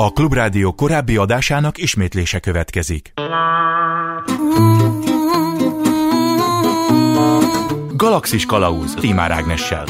A Klubrádió korábbi adásának ismétlése következik. Galaxis Kalauz Timár Ágnessel.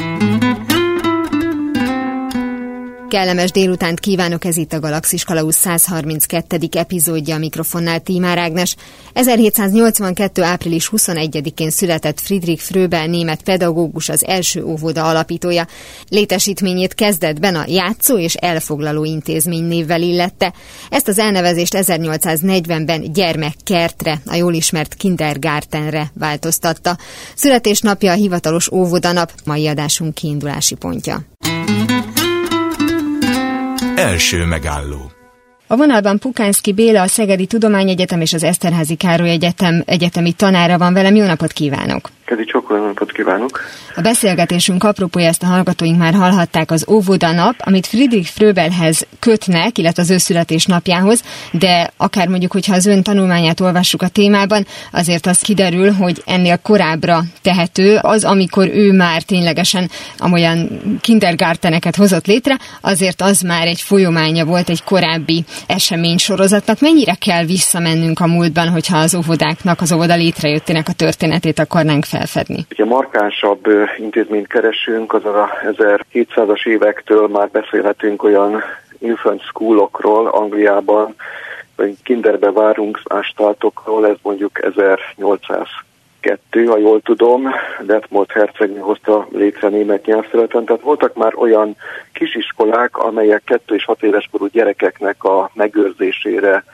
Kellemes délutánt kívánok, ez itt a Galaxis Kalausz 132. epizódja a mikrofonnál Tímár Ágnes. 1782. április 21-én született Friedrich Fröbel német pedagógus az első óvoda alapítója. Létesítményét kezdetben a játszó és elfoglaló intézmény névvel illette. Ezt az elnevezést 1840-ben gyermekkertre, a jól ismert kindergartenre változtatta. Születésnapja a hivatalos óvodanap, mai adásunk kiindulási pontja. Első megálló a vonalban Pukánszki Béla, a Szegedi Tudományegyetem és az Eszterházi Károly Egyetem egyetemi tanára van velem. Jó napot kívánok! Kedi csak napot kívánok! A beszélgetésünk apropója ezt a hallgatóink már hallhatták az óvoda nap, amit Friedrich Fröbelhez kötnek, illetve az ő születésnapjához, de akár mondjuk, hogyha az ön tanulmányát olvassuk a témában, azért az kiderül, hogy ennél korábbra tehető az, amikor ő már ténylegesen amolyan kindergarteneket hozott létre, azért az már egy folyománya volt egy korábbi eseménysorozatnak. Mennyire kell visszamennünk a múltban, hogyha az óvodáknak, az óvoda létrejöttének a történetét akarnánk felfedni? Ugye markánsabb intézményt keresünk, az a 1700-as évektől már beszélhetünk olyan infant schoolokról Angliában, vagy kinderbe várunk ástaltokról, ez mondjuk 1800 kettő, ha jól tudom, Detmold hercegnő hozta létre német nyelvterületen, tehát voltak már olyan kisiskolák, amelyek kettő és hat éves korú gyerekeknek a megőrzésére,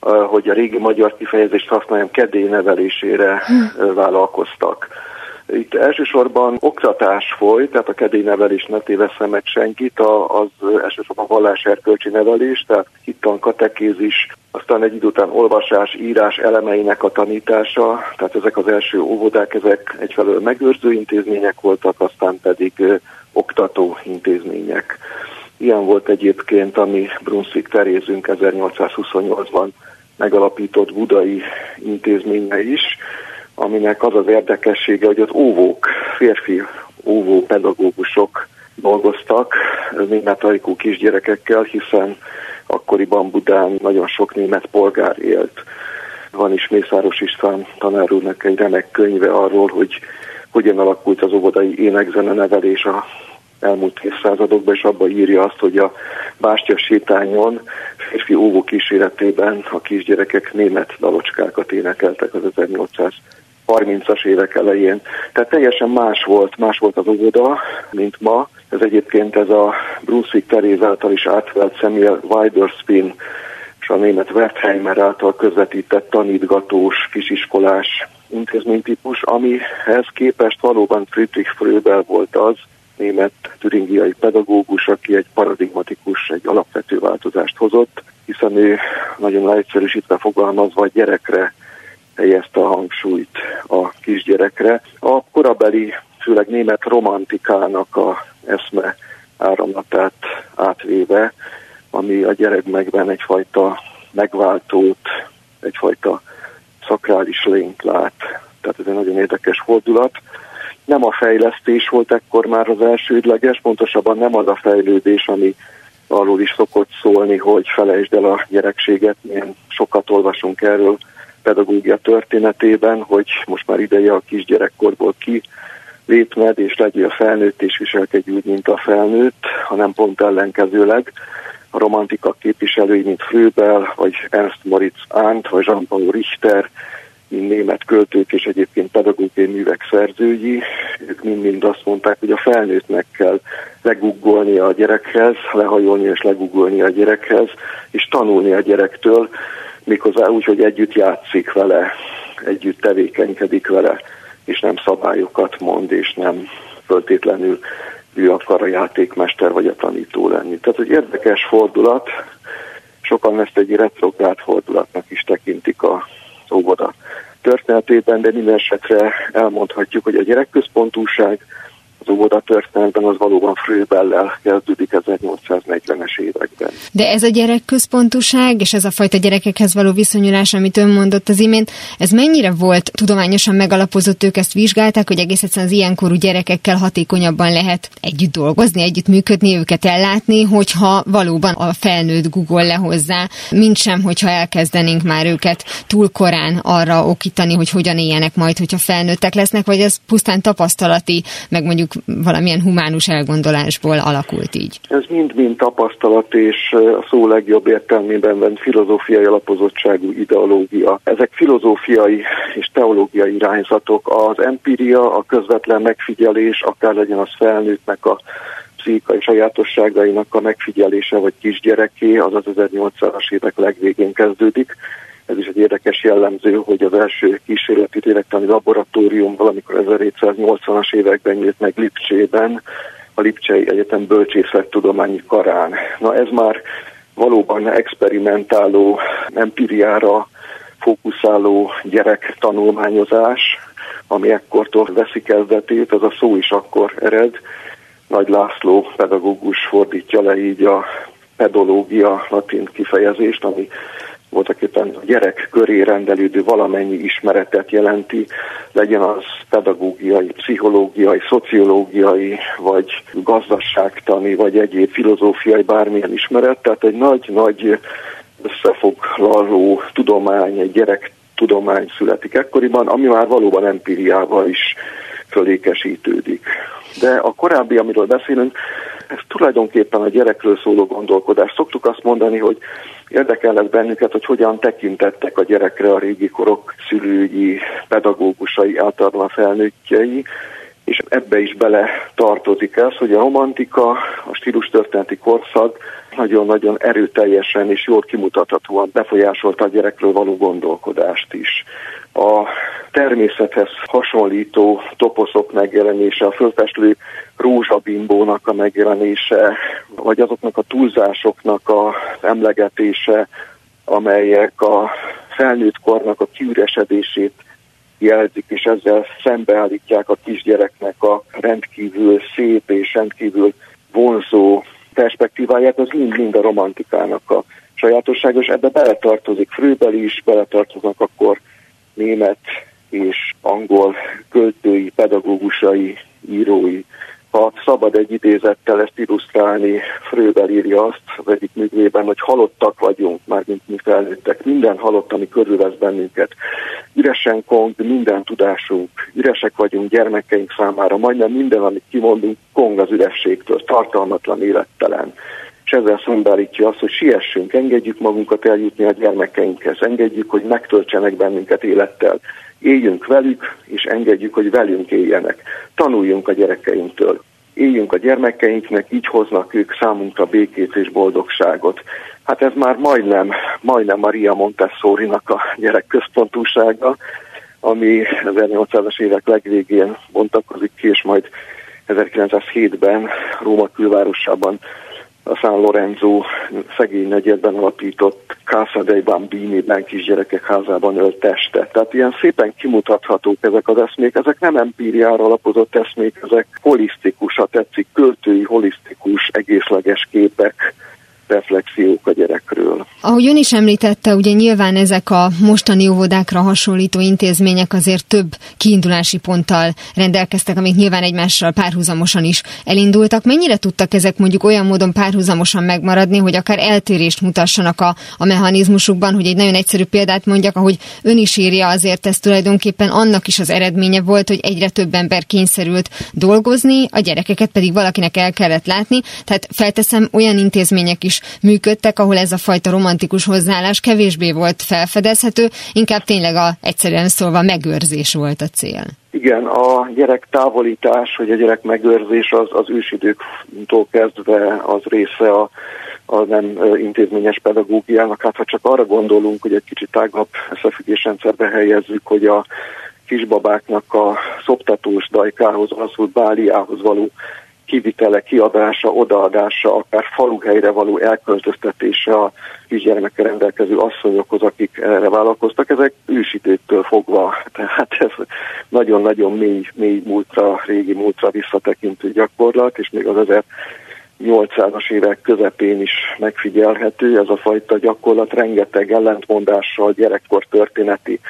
hogy a régi magyar kifejezést használjam, kedély nevelésére hm. vállalkoztak. Itt elsősorban oktatás folyt, tehát a kedélynevelés ne téveszem meg senkit, az elsősorban valláserkölcsi nevelés, tehát hittan katekézis, aztán egy idő után olvasás, írás elemeinek a tanítása, tehát ezek az első óvodák, ezek egyfelől megőrző intézmények voltak, aztán pedig oktató intézmények. Ilyen volt egyébként, ami Brunswick Terézünk 1828-ban megalapított budai intézménye is, aminek az az érdekessége, hogy az óvók, férfi óvó pedagógusok dolgoztak német ajkú kisgyerekekkel, hiszen akkoriban Budán nagyon sok német polgár élt. Van is Mészáros István tanár úrnak egy remek könyve arról, hogy hogyan alakult az óvodai énekzene nevelés a elmúlt évszázadokban, és abban írja azt, hogy a Bástya sétányon férfi óvó kíséretében a kisgyerekek német dalocskákat énekeltek az 1800 30-as évek elején. Tehát teljesen más volt, más volt az óvoda, mint ma. Ez egyébként ez a Brunswick Teréz által is átvelt Samuel Weiderspin és a német Wertheimer által közvetített tanítgatós, kisiskolás intézménytípus, amihez képest valóban Friedrich Fröbel volt az, német türingiai pedagógus, aki egy paradigmatikus, egy alapvető változást hozott, hiszen ő nagyon leegyszerűsítve fogalmazva a gyerekre helyezte a hangsúlyt a kisgyerekre. A korabeli, főleg német romantikának a eszme áramlatát átvéve, ami a gyerekmegben egyfajta megváltót, egyfajta szakrális lényt lát. Tehát ez egy nagyon érdekes fordulat. Nem a fejlesztés volt ekkor már az elsődleges, pontosabban nem az a fejlődés, ami arról is szokott szólni, hogy felejtsd el a gyerekséget, milyen sokat olvasunk erről pedagógia történetében, hogy most már ideje a kisgyerekkorból ki lépned, és legyél felnőtt, és viselkedj úgy, mint a felnőtt, hanem pont ellenkezőleg. A romantika képviselői, mint Fröbel, vagy Ernst Moritz Arndt, vagy Jean-Paul Richter, mint német költők és egyébként pedagógiai művek szerzői, ők mind-mind azt mondták, hogy a felnőttnek kell leguggolni a gyerekhez, lehajolni és leguggolni a gyerekhez, és tanulni a gyerektől, méghozzá úgy, hogy együtt játszik vele, együtt tevékenykedik vele, és nem szabályokat mond, és nem föltétlenül ő akar a játékmester vagy a tanító lenni. Tehát egy érdekes fordulat, sokan ezt egy retrográd fordulatnak is tekintik a óvoda történetében, de minden esetre elmondhatjuk, hogy a gyerekközpontúság az óvoda történetben az valóban Fröbellel kezdődik 1840-es években. De ez a gyerekközpontúság és ez a fajta gyerekekhez való viszonyulás, amit ön mondott az imént, ez mennyire volt tudományosan megalapozott, ők ezt vizsgálták, hogy egész egyszerűen az ilyenkorú gyerekekkel hatékonyabban lehet együtt dolgozni, együtt működni, őket ellátni, hogyha valóban a felnőtt Google le hozzá, mint sem, hogyha elkezdenénk már őket túl korán arra okítani, hogy hogyan éljenek majd, hogyha felnőttek lesznek, vagy ez pusztán tapasztalati, meg mondjuk valamilyen humánus elgondolásból alakult így? Ez mind-mind tapasztalat és a szó legjobb értelmében vett filozófiai alapozottságú ideológia. Ezek filozófiai és teológiai irányzatok. Az empíria, a közvetlen megfigyelés, akár legyen az felnőttnek a pszichikai sajátosságainak a megfigyelése vagy kisgyereké, az az 1800-as évek legvégén kezdődik. Ez is egy érdekes jellemző, hogy az első kísérleti lélektani laboratórium valamikor 1780-as években nyílt meg Lipcsében, a Lipcsei Egyetem Bölcsészettudományi Karán. Na ez már valóban experimentáló, empiriára fókuszáló gyerek tanulmányozás, ami ekkortól veszi kezdetét, ez a szó is akkor ered. Nagy László pedagógus fordítja le így a pedológia latin kifejezést, ami voltak éppen a gyerek köré rendelődő valamennyi ismeretet jelenti, legyen az pedagógiai, pszichológiai, szociológiai, vagy gazdaságtani, vagy egyéb filozófiai bármilyen ismeret, tehát egy nagy-nagy összefoglaló tudomány, egy gyerek tudomány születik ekkoriban, ami már valóban empíriával is fölékesítődik. De a korábbi, amiről beszélünk, ez tulajdonképpen a gyerekről szóló gondolkodás. Szoktuk azt mondani, hogy érdekelnek bennünket, hogy hogyan tekintettek a gyerekre a régi korok szülői, pedagógusai, általában felnőttjei, és ebbe is bele tartozik ez, hogy a romantika, a stílus korszak nagyon-nagyon erőteljesen és jól kimutathatóan befolyásolta a gyerekről való gondolkodást is. A természethez hasonlító toposzok megjelenése, a fölfestlő rózsabimbónak a megjelenése, vagy azoknak a túlzásoknak a emlegetése, amelyek a felnőtt kornak a kiüresedését jelzik, és ezzel szembeállítják a kisgyereknek a rendkívül szép és rendkívül vonzó perspektíváját, az mind-mind a romantikának a sajátosságos. Ebbe beletartozik Fröbel is, beletartoznak akkor német és angol költői, pedagógusai, írói. Ha szabad egy idézettel ezt illusztrálni, Fröbel írja azt az egyik művében, hogy halottak vagyunk, már mint mi felnőttek. Minden halott, ami körülvesz bennünket. Üresen kong minden tudásunk, üresek vagyunk gyermekeink számára, majdnem minden, amit kimondunk, kong az ürességtől, tartalmatlan, élettelen és ezzel szembeállítja azt, hogy siessünk, engedjük magunkat eljutni a gyermekeinkhez, engedjük, hogy megtöltsenek bennünket élettel, éljünk velük, és engedjük, hogy velünk éljenek. Tanuljunk a gyerekeinktől. Éljünk a gyermekeinknek, így hoznak ők számunkra békét és boldogságot. Hát ez már majdnem, majdnem Maria Montessori-nak a gyerekközpontúsága, ami 1800-as évek legvégén bontakozik ki, és majd 1907-ben Róma külvárosában a San Lorenzo szegény negyedben alapított Casa dei Bambini-ben kisgyerekek házában ölt teste. Tehát ilyen szépen kimutathatók ezek az eszmék, ezek nem empíriára alapozott eszmék, ezek holisztikus, ha tetszik, költői, holisztikus, egészleges képek, reflexiók a gyerekről. Ahogy ön is említette, ugye nyilván ezek a mostani óvodákra hasonlító intézmények azért több kiindulási ponttal rendelkeztek, amik nyilván egymással párhuzamosan is elindultak. Mennyire tudtak ezek mondjuk olyan módon párhuzamosan megmaradni, hogy akár eltérést mutassanak a, a mechanizmusukban, hogy egy nagyon egyszerű példát mondjak, ahogy ön is írja, azért ez tulajdonképpen annak is az eredménye volt, hogy egyre több ember kényszerült dolgozni, a gyerekeket pedig valakinek el kellett látni. Tehát felteszem, olyan intézmények is működtek, ahol ez a fajta romantikus hozzáállás kevésbé volt felfedezhető, inkább tényleg a, egyszerűen szólva megőrzés volt a cél. Igen, a gyerek távolítás, vagy a gyerek megőrzés az, az ősidőktől kezdve az része a, a nem intézményes pedagógiának. Hát ha csak arra gondolunk, hogy egy kicsit tágabb összefüggésrendszerbe helyezzük, hogy a kisbabáknak a szoptatós dajkához, az báliához való kivitele, kiadása, odaadása, akár faluhelyre való elköltöztetése a kisgyermekkel rendelkező asszonyokhoz, akik erre vállalkoztak, ezek ősidőktől fogva, tehát ez nagyon-nagyon mély, mély múltra, régi múltra visszatekintő gyakorlat, és még az 1800-as évek közepén is megfigyelhető ez a fajta gyakorlat, rengeteg ellentmondással, gyerekkor történeti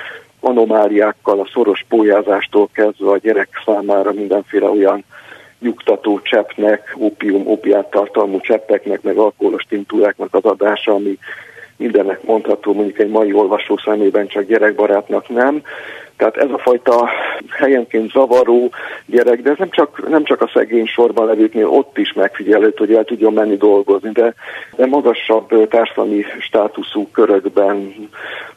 anomáliákkal, a szoros pólyázástól kezdve a gyerek számára mindenféle olyan nyugtató cseppnek, opium, opiát tartalmú cseppeknek, meg alkoholos tintúráknak az adása, ami mindennek mondható, mondjuk egy mai olvasó szemében csak gyerekbarátnak nem. Tehát ez a fajta helyenként zavaró gyerek, de ez nem csak, nem csak a szegény sorban levőknél, ott is megfigyelhető, hogy el tudjon menni dolgozni, de, de magasabb társadalmi státuszú körökben,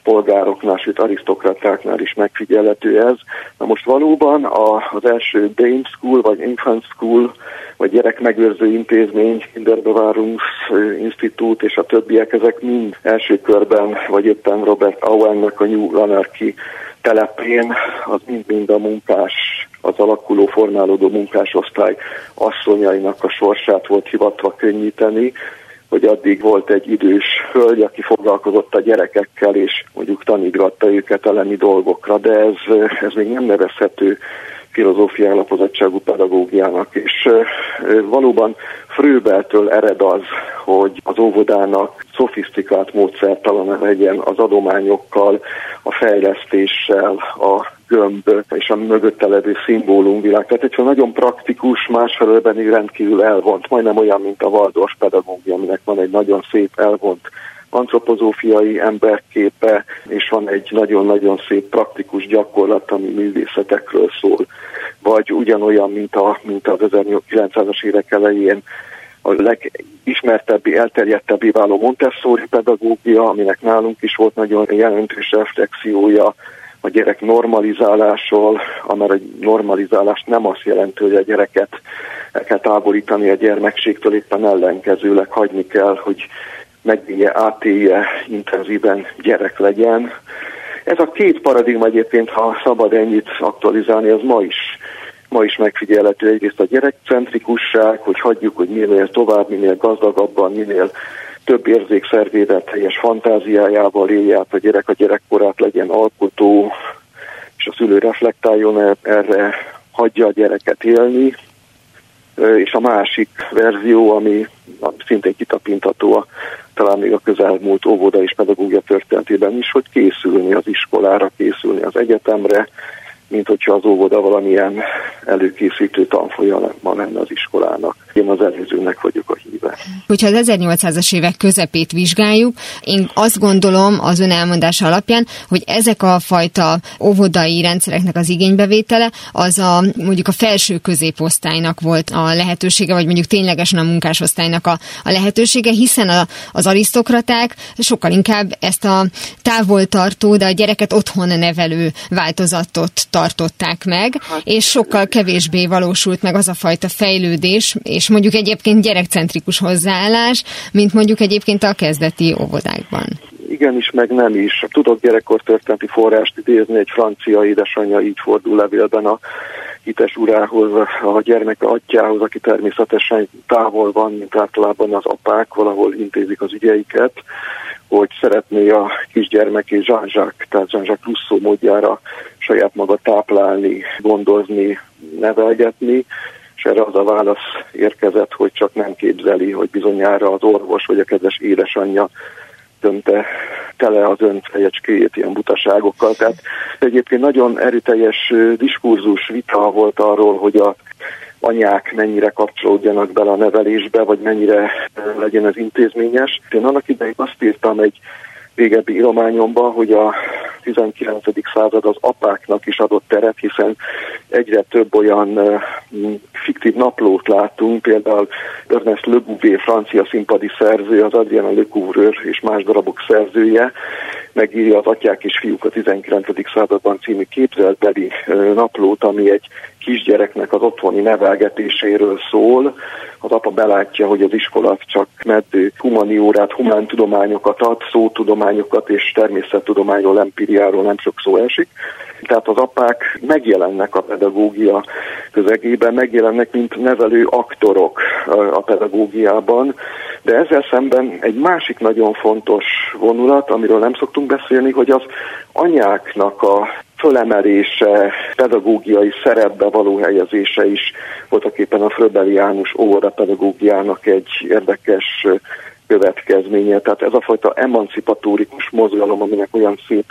polgároknál, sőt arisztokratáknál is megfigyelhető ez. Na most valóban a, az első Dame School, vagy Infant School, vagy gyerekmegőrző intézmény, Kinderbewahrungsinstitut és a többiek, ezek mind első körben, vagy éppen Robert Owennek a New Anarchy telepén az mind-mind a munkás, az alakuló, formálódó munkásosztály asszonyainak a sorsát volt hivatva könnyíteni, hogy addig volt egy idős hölgy, aki foglalkozott a gyerekekkel, és mondjuk tanítgatta őket elleni dolgokra, de ez, ez még nem nevezhető filozófiai alapozottságú pedagógiának, és valóban Fröbeltől ered az, hogy az óvodának szofisztikált módszertalan legyen az adományokkal, a fejlesztéssel, a gömb és a mögötte levő szimbólumvilág. Tehát egy nagyon praktikus, másfelől pedig rendkívül elvont, majdnem olyan, mint a Waldorf pedagógia, aminek van egy nagyon szép elvont antropozófiai emberképe, és van egy nagyon-nagyon szép praktikus gyakorlat, ami művészetekről szól. Vagy ugyanolyan, mint, a, mint az 1900-as évek elején a legismertebbi, elterjedtebbé váló Montessori pedagógia, aminek nálunk is volt nagyon jelentős reflexiója, a gyerek normalizálásról, amely a normalizálás nem azt jelenti, hogy a gyereket el kell távolítani a gyermekségtől, éppen ellenkezőleg hagyni kell, hogy megélje, átélje, intenzíven gyerek legyen. Ez a két paradigma egyébként, ha szabad ennyit aktualizálni, az ma is ma is megfigyelhető egyrészt a gyerekcentrikusság, hogy hagyjuk, hogy minél tovább, minél gazdagabban, minél több érzékszervével teljes fantáziájával élje át a gyerek a gyerekkorát, legyen alkotó, és a szülő reflektáljon erre, hagyja a gyereket élni, és a másik verzió, ami szintén kitapintható a, talán még a közelmúlt óvoda és pedagógia történetében is, hogy készülni az iskolára, készülni az egyetemre, mint hogyha az óvoda valamilyen előkészítő tanfolyama lenne az iskolának. Én az előzőnek vagyok a híve. Hogyha az 1800-as évek közepét vizsgáljuk, én azt gondolom az ön elmondása alapján, hogy ezek a fajta óvodai rendszereknek az igénybevétele, az a mondjuk a felső középosztálynak volt a lehetősége, vagy mondjuk ténylegesen a munkásosztálynak a, a lehetősége, hiszen a, az arisztokraták sokkal inkább ezt a távoltartó, de a gyereket otthon nevelő változatot tartották meg, hát, és sokkal kevésbé valósult meg az a fajta fejlődés, és mondjuk egyébként gyerekcentrikus hozzáállás, mint mondjuk egyébként a kezdeti óvodákban. Igenis, meg nem is. Tudok gyerekkor történeti forrást idézni, egy francia édesanyja így fordul levélben a hites urához, a gyermek atyához, aki természetesen távol van, mint általában az apák, valahol intézik az ügyeiket, hogy szeretné a kisgyermekét Jean-Jacques, tehát Jean-Jacques módjára saját maga táplálni, gondozni, nevelgetni, és erre az a válasz érkezett, hogy csak nem képzeli, hogy bizonyára az orvos vagy a kedves édesanyja dönte tele az ön fejecskéjét ilyen butaságokkal. Tehát egyébként nagyon erőteljes diskurzus vita volt arról, hogy a anyák mennyire kapcsolódjanak bele a nevelésbe, vagy mennyire legyen ez intézményes. Én annak idején azt írtam egy régebbi írományomban, hogy a 19. század az apáknak is adott teret, hiszen egyre több olyan fiktív naplót látunk, például Ernest Le Gouvier, francia színpadi szerző, az Adriana Le Couvreur és más darabok szerzője, megírja az Atyák és Fiúk a 19. században című képzeltbeli naplót, ami egy kisgyereknek az otthoni nevelgetéséről szól. Az apa belátja, hogy az iskola csak meddő humaniórát, humántudományokat ad, szótudományokat és természettudományról, empiriáról nem sok szó esik. Tehát az apák megjelennek a pedagógia közegében, megjelennek, mint nevelő aktorok a pedagógiában, de ezzel szemben egy másik nagyon fontos vonulat, amiről nem szoktunk beszélni, hogy az anyáknak a fölemelése, pedagógiai szerepbe való helyezése is voltak éppen a Fröbeli János óvoda pedagógiának egy érdekes következménye. Tehát ez a fajta emancipatórikus mozgalom, aminek olyan szép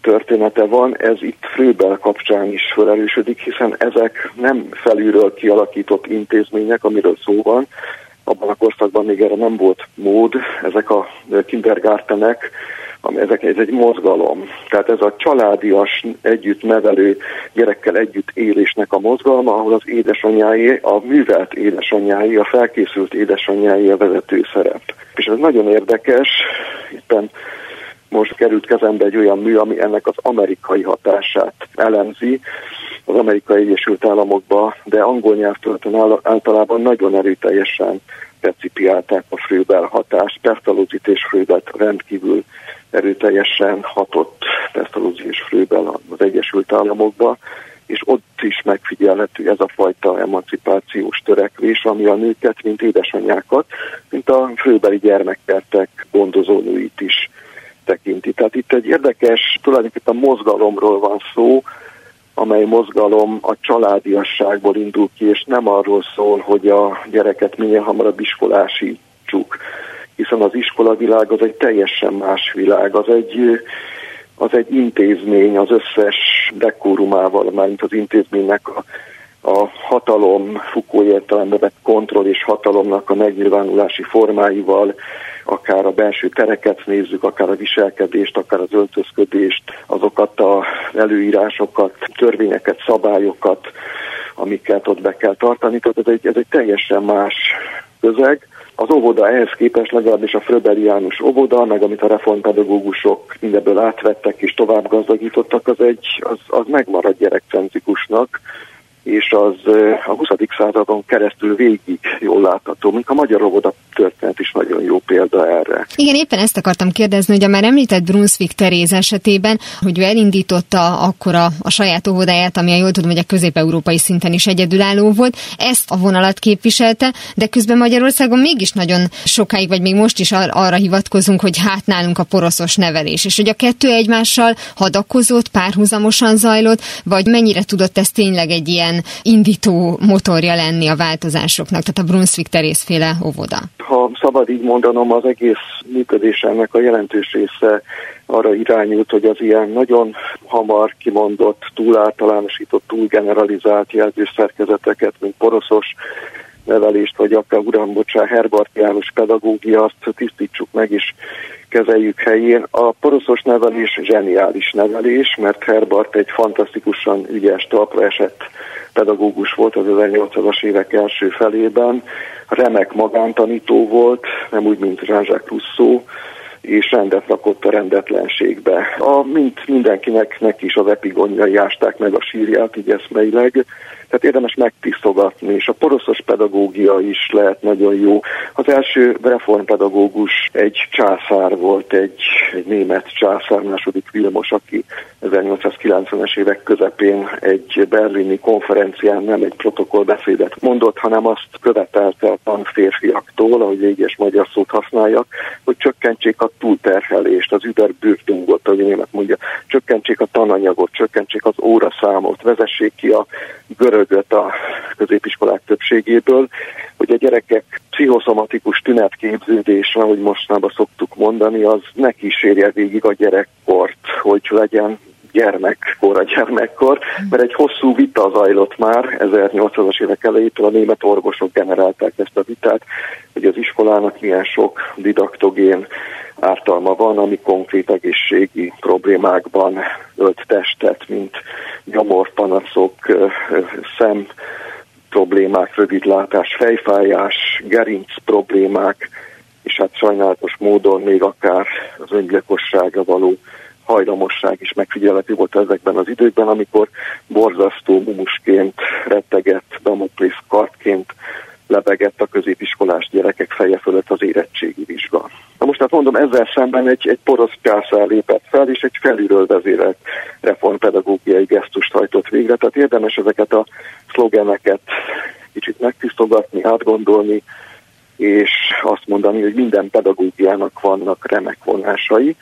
története van, ez itt Fröbel kapcsán is felerősödik, hiszen ezek nem felülről kialakított intézmények, amiről szó van, abban a korszakban még erre nem volt mód, ezek a kindergartenek, ami ezek, ez egy mozgalom. Tehát ez a családias, együtt nevelő gyerekkel együtt élésnek a mozgalma, ahol az édesanyái, a művelt édesanyái, a felkészült édesanyái a vezető szerep. És ez nagyon érdekes, éppen most került kezembe egy olyan mű, ami ennek az amerikai hatását elemzi, az amerikai Egyesült Államokba, de angol nyelvtörténet általában nagyon erőteljesen recipiálták a Fröbel hatást. Pestalozit és Fröbelt rendkívül erőteljesen hatott Pestalozzi és Fröbel az Egyesült Államokba, és ott is megfigyelhető ez a fajta emancipációs törekvés, ami a nőket, mint édesanyákat, mint a frőbeli gyermekkertek gondozónőit is tekinti. Tehát itt egy érdekes, tulajdonképpen mozgalomról van szó, amely mozgalom a családiasságból indul ki, és nem arról szól, hogy a gyereket minél hamarabb iskolásítsuk, hiszen az iskolavilág az egy teljesen más világ, az egy, az egy intézmény az összes dekórumával, mármint az intézménynek a, a hatalom, Fukó értelembe vett kontroll és hatalomnak a megnyilvánulási formáival, akár a belső tereket nézzük, akár a viselkedést, akár az öltözködést, azokat az előírásokat, törvényeket, szabályokat, amiket ott be kell tartani. Tehát ez egy, ez egy teljesen más közeg. Az óvoda ehhez képest legalábbis a Fröbeli János óvoda, meg amit a reformpedagógusok mindebből átvettek és tovább gazdagítottak, az, egy, az, az megmarad gyerekcentrikusnak, és az a 20. századon keresztül végig jól látható, mint a magyar óvoda történet is nagyon jó példa erre. Igen, éppen ezt akartam kérdezni, hogy a már említett Brunswick Teréz esetében, hogy ő elindította akkor a, a saját óvodáját, ami a jól tudom, hogy a közép-európai szinten is egyedülálló volt, ezt a vonalat képviselte, de közben Magyarországon mégis nagyon sokáig, vagy még most is ar- arra hivatkozunk, hogy hát nálunk a poroszos nevelés, és hogy a kettő egymással hadakozott, párhuzamosan zajlott, vagy mennyire tudott ez tényleg egy ilyen ilyen indító motorja lenni a változásoknak, tehát a Brunswick terészféle óvoda? Ha szabad így mondanom, az egész működésének a jelentős része arra irányult, hogy az ilyen nagyon hamar kimondott, túl általánosított, túl generalizált jelzőszerkezeteket, mint poroszos nevelést, vagy akár uram, bocsá, Herbart János pedagógia, azt tisztítsuk meg, és kezeljük helyén. A poroszos nevelés zseniális nevelés, mert Herbart egy fantasztikusan ügyes, talpra esett pedagógus volt az 1800-as évek első felében, remek magántanító volt, nem úgy, mint Jean-Jacques és rendet rakott a rendetlenségbe. A, mint mindenkinek, neki is az epigonjai ásták meg a sírját, így eszmeileg, tehát érdemes megtisztogatni, és a poroszos pedagógia is lehet nagyon jó. Az első reformpedagógus egy császár volt, egy, egy német császár, második Vilmos, aki 1890-es évek közepén egy berlini konferencián nem egy protokollbeszédet mondott, hanem azt követelte a tanférfiaktól, ahogy egyes magyar szót használjak, hogy csökkentsék a túlterhelést, az überbürtungot, ahogy német mondja, csökkentsék a tananyagot, csökkentsék az óraszámot, vezessék ki a görögöt a középiskolák többségéből, hogy a gyerekek pszichoszomatikus tünetképződés, ahogy mostanában szoktuk mondani, az ne kísérje végig a gyerekkort, hogy legyen gyermekkor, a gyermekkor, mert egy hosszú vita zajlott már 1800-as évek elejétől, a német orvosok generálták ezt a vitát, hogy az iskolának milyen sok didaktogén ártalma van, ami konkrét egészségi problémákban ölt testet, mint nyomorpanaszok, szem problémák, rövidlátás, fejfájás, gerinc problémák, és hát sajnálatos módon még akár az öngyilkosságra való hajlamosság is megfigyelhető volt ezekben az időkben, amikor borzasztó mumusként rettegett Damoklész kartként lebegett a középiskolás gyerekek feje fölött az érettségi vizsga. Na most hát mondom, ezzel szemben egy, egy porosz császár lépett fel, és egy felülről vezérelt reformpedagógiai gesztust hajtott végre, tehát érdemes ezeket a szlogeneket kicsit megtisztogatni, átgondolni, és azt mondani, hogy minden pedagógiának vannak remek vonásai,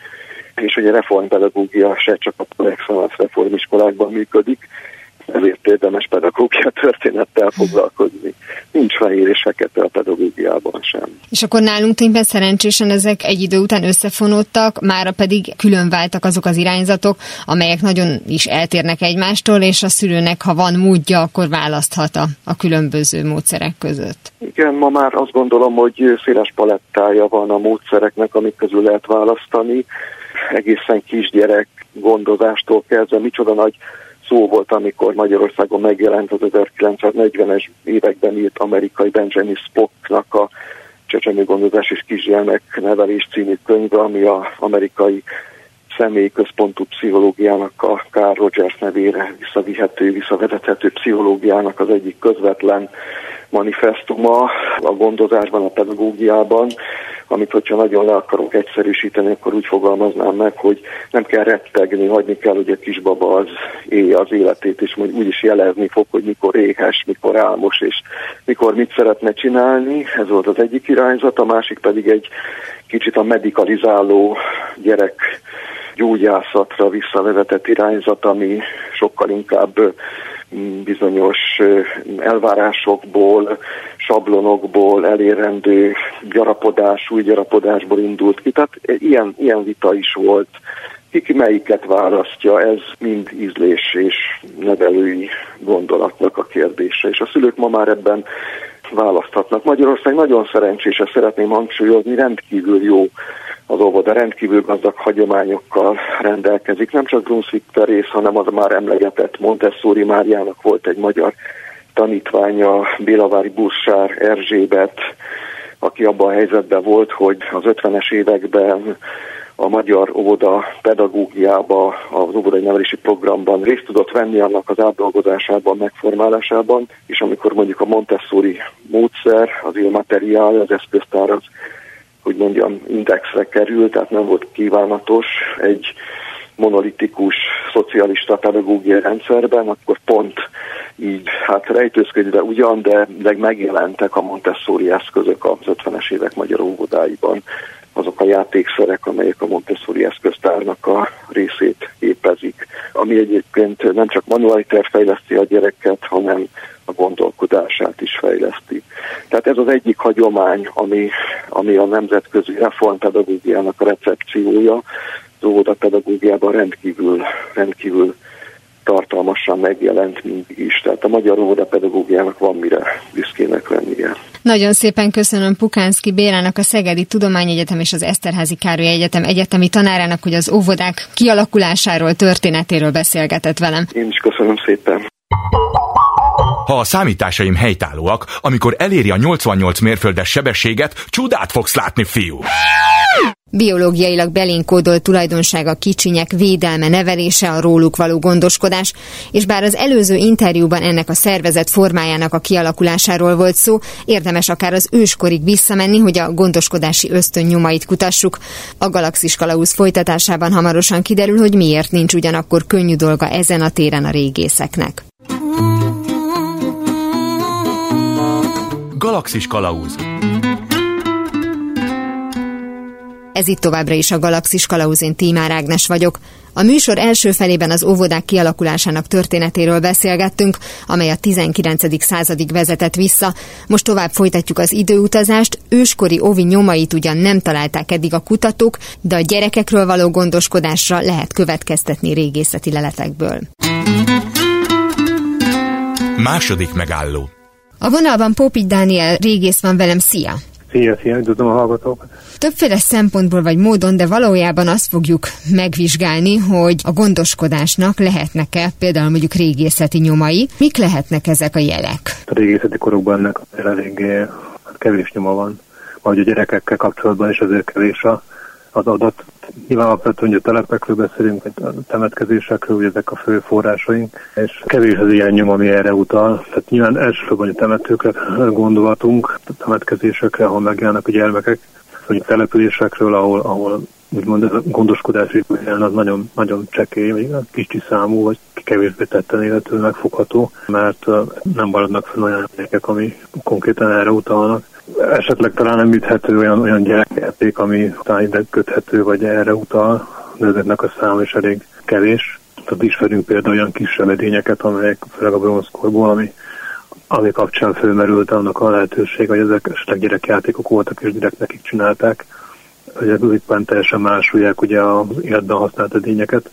és hogy a reformpedagógia se csak a Par reformiskolákban működik, ezért érdemes pedagógia történettel foglalkozni. Nincs fehér és fekete a pedagógiában sem. És akkor nálunk tényleg szerencsésen ezek egy idő után összefonódtak, mára pedig külön váltak azok az irányzatok, amelyek nagyon is eltérnek egymástól, és a szülőnek, ha van módja, akkor választhat a, a különböző módszerek között. Igen, ma már azt gondolom, hogy széles palettája van a módszereknek, amik közül lehet választani. Egészen kisgyerek gondozástól kezdve, micsoda nagy szó volt, amikor Magyarországon megjelent az 1940-es években írt amerikai Benjamin Spocknak a Csecsemőgondozás és kisgyermek nevelés című könyve, ami az amerikai személyközpontú pszichológiának a Carl Rogers nevére visszavihető, visszavezethető pszichológiának az egyik közvetlen manifestuma a gondozásban, a pedagógiában, amit hogyha nagyon le akarok egyszerűsíteni, akkor úgy fogalmaznám meg, hogy nem kell rettegni, hagyni kell, hogy a kisbaba az élje az életét, és úgy is jelezni fog, hogy mikor éhes, mikor álmos, és mikor mit szeretne csinálni. Ez volt az egyik irányzat, a másik pedig egy kicsit a medikalizáló gyerek gyógyászatra visszavezetett irányzat, ami sokkal inkább bizonyos elvárásokból, sablonokból, elérendő gyarapodás, új gyarapodásból indult ki. Tehát ilyen, ilyen vita is volt. Ki melyiket választja, ez mind ízlés és nevelői gondolatnak a kérdése. És a szülők ma már ebben választhatnak. Magyarország nagyon szerencsés, ezt szeretném hangsúlyozni, rendkívül jó az óvoda rendkívül gazdag hagyományokkal rendelkezik. Nem csak Brunswick Terész, hanem az már emlegetett Montessori Máriának volt egy magyar tanítványa, Bélavári Bussár Erzsébet, aki abban a helyzetben volt, hogy az 50-es években a magyar óvoda pedagógiába, az óvodai nevelési programban részt tudott venni annak az átdolgozásában, megformálásában, és amikor mondjuk a Montessori módszer, az ilmateriál, az eszköztár az hogy mondjam, indexre került, tehát nem volt kívánatos egy monolitikus szocialista pedagógiai rendszerben, akkor pont így hát rejtőzködve ugyan, de, de megjelentek a Montessori eszközök az 50-es évek magyar óvodáiban, azok a játékszerek, amelyek a Montessori eszköztárnak a részét képezik, ami egyébként nem csak manualitár fejleszti a gyereket, hanem a gondolkodását is fejleszti. Tehát ez az egyik hagyomány, ami, ami a nemzetközi reformpedagógiának a recepciója, az óvodapedagógiában rendkívül, rendkívül tartalmasan megjelent mindig is. Tehát a magyar óvodapedagógiának van mire büszkének lennie. Nagyon szépen köszönöm Pukánszki Bérának, a Szegedi Tudományegyetem és az Eszterházi Károly Egyetem egyetemi tanárának, hogy az óvodák kialakulásáról, történetéről beszélgetett velem. Én is köszönöm szépen. Ha a számításaim helytállóak, amikor eléri a 88 mérföldes sebességet, csodát fogsz látni, fiú! Biológiailag belénkódolt tulajdonsága kicsinyek védelme, nevelése, a róluk való gondoskodás, és bár az előző interjúban ennek a szervezet formájának a kialakulásáról volt szó, érdemes akár az őskorig visszamenni, hogy a gondoskodási ösztön nyomait kutassuk. A Galaxis Kalauz folytatásában hamarosan kiderül, hogy miért nincs ugyanakkor könnyű dolga ezen a téren a régészeknek. Galaxis Kalauz Ez itt továbbra is a Galaxis Kalauz, én Tímár Ágnes vagyok. A műsor első felében az óvodák kialakulásának történetéről beszélgettünk, amely a 19. századig vezetett vissza. Most tovább folytatjuk az időutazást. Őskori óvi nyomait ugyan nem találták eddig a kutatók, de a gyerekekről való gondoskodásra lehet következtetni régészeti leletekből. Második megálló a vonalban Pópigy Dániel régész van velem, szia! Szia, tudom a hallgatókat. Többféle szempontból vagy módon, de valójában azt fogjuk megvizsgálni, hogy a gondoskodásnak lehetnek-e például mondjuk régészeti nyomai. Mik lehetnek ezek a jelek? A régészeti korokban ennek elég hát kevés nyoma van, vagy a gyerekekkel kapcsolatban is azért kevés az adat. Nyilván alapvetően, hogy a telepekről beszélünk, vagy a temetkezésekről, hogy ezek a fő forrásaink, és kevés az ilyen nyom, ami erre utal. Tehát nyilván elsősorban a temetőkre gondolhatunk, a temetkezésekre, ahol megjelennek a gyermekek, vagy a településekről, ahol, ahol úgymond ez a gondoskodási jelen az nagyon, nagyon csekély, vagy kicsi számú, vagy kevésbé tetten élető megfogható, mert nem maradnak fel olyan gyerekek, ami konkrétan erre utalnak. Esetleg talán említhető olyan, olyan gyerekjáték, ami talán ide köthető, vagy erre utal, de ezeknek a szám is elég kevés. Tehát ismerünk például olyan kisebb edényeket, amelyek főleg a bronzkorból, ami ami kapcsán fölmerült annak a lehetőség, hogy ezek esetleg gyerekjátékok voltak, és gyerek nekik csinálták ezek éppen teljesen másolják ugye az életben használt edényeket.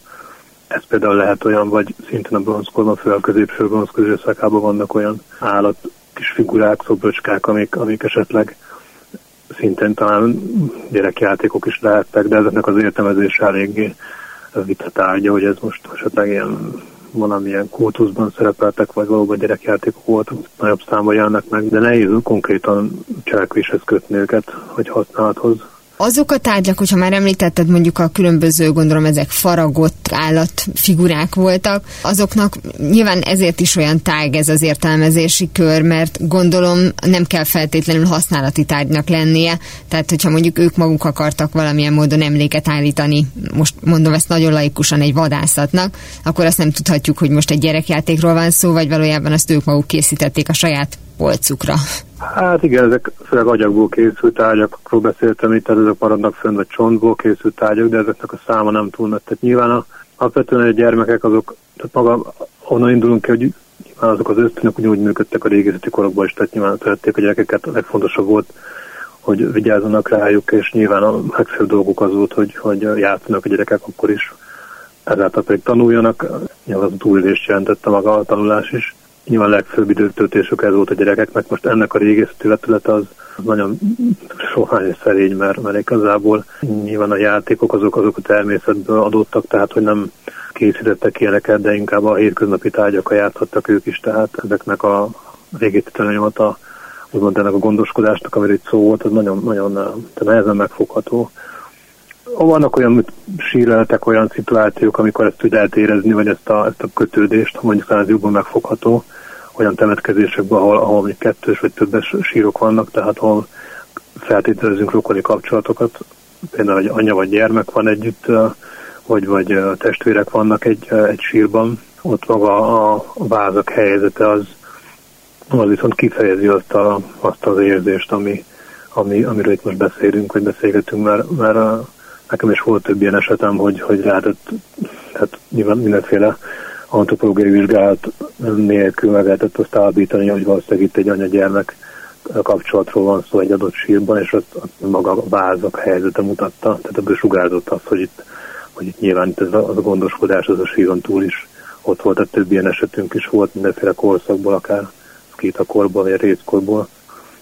Ez például lehet olyan, vagy szintén a bronzkorban, főleg a középső bronzkor időszakában vannak olyan állat kis figurák, szobrocskák, amik, amik esetleg szintén talán gyerekjátékok is lehettek, de ezeknek az értelmezése eléggé vitatárgya, hogy ez most esetleg ilyen valamilyen kultuszban szerepeltek, vagy valóban gyerekjátékok voltak, nagyobb számban jelennek meg, de nehéz konkrétan cselekvéshez kötni őket, hogy használathoz azok a tárgyak, hogyha már említetted mondjuk a különböző, gondolom ezek faragott állatfigurák voltak, azoknak nyilván ezért is olyan tág ez az értelmezési kör, mert gondolom nem kell feltétlenül használati tárgynak lennie, tehát hogyha mondjuk ők maguk akartak valamilyen módon emléket állítani, most mondom ezt nagyon laikusan egy vadászatnak, akkor azt nem tudhatjuk, hogy most egy gyerekjátékról van szó, vagy valójában azt ők maguk készítették a saját polcukra. Hát igen, ezek főleg agyagból készült tárgyakról beszéltem itt, tehát ezek maradnak fönn, vagy csontból készült tárgyak, de ezeknek a száma nem túl nagy. Tehát nyilván a, alapvetően a gyermekek azok, tehát maga onnan indulunk ki, hogy nyilván azok az ösztönök úgy működtek a régészeti korokban is, tehát nyilván szerették a gyerekeket, a legfontosabb volt, hogy vigyázzanak rájuk, és nyilván a legfőbb dolguk az volt, hogy, hogy játszanak a gyerekek akkor is, ezáltal pedig tanuljanak, nyilván az túlélést jelentette maga a tanulás is nyilván a legfőbb időtöltésük ez volt a gyerekeknek. Most ennek a régészeti vetület az, nagyon sohány és szerény, mert, mert igazából nyilván a játékok azok, azok a természetből adottak, tehát hogy nem készítettek ilyeneket, de inkább a hétköznapi tárgyakkal játszhattak ők is, tehát ezeknek a régészeti tananyomata, úgymond ennek a gondoskodásnak, amiről itt szó volt, az nagyon, nagyon nehezen megfogható vannak olyan síreletek, olyan szituációk, amikor ezt úgy lehet érezni, vagy ezt a, ezt a kötődést, mondjuk az jobban megfogható, olyan temetkezésekben, ahol, ahol mondjuk kettős vagy többes sírok vannak, tehát ahol feltételezünk rokoni kapcsolatokat, például egy anya vagy gyermek van együtt, vagy, vagy testvérek vannak egy, egy sírban, ott maga a vázak helyzete az, az viszont kifejezi azt, a, azt az érzést, ami, ami, amiről itt most beszélünk, vagy beszélgetünk, mert, mert Nekem is volt több ilyen esetem, hogy, hogy lehetett, hát nyilván mindenféle antropológiai vizsgálat nélkül meg lehetett azt állítani, hogy valószínűleg itt egy anya-gyermek kapcsolatról van szó egy adott sírban, és azt, maga a vázak helyzete mutatta, tehát ebből sugárzott az, hogy itt, hogy itt nyilván itt ez a, az a gondoskodás az a síron túl is ott volt, tehát több ilyen esetünk is volt mindenféle korszakból, akár a korból, vagy részkorból.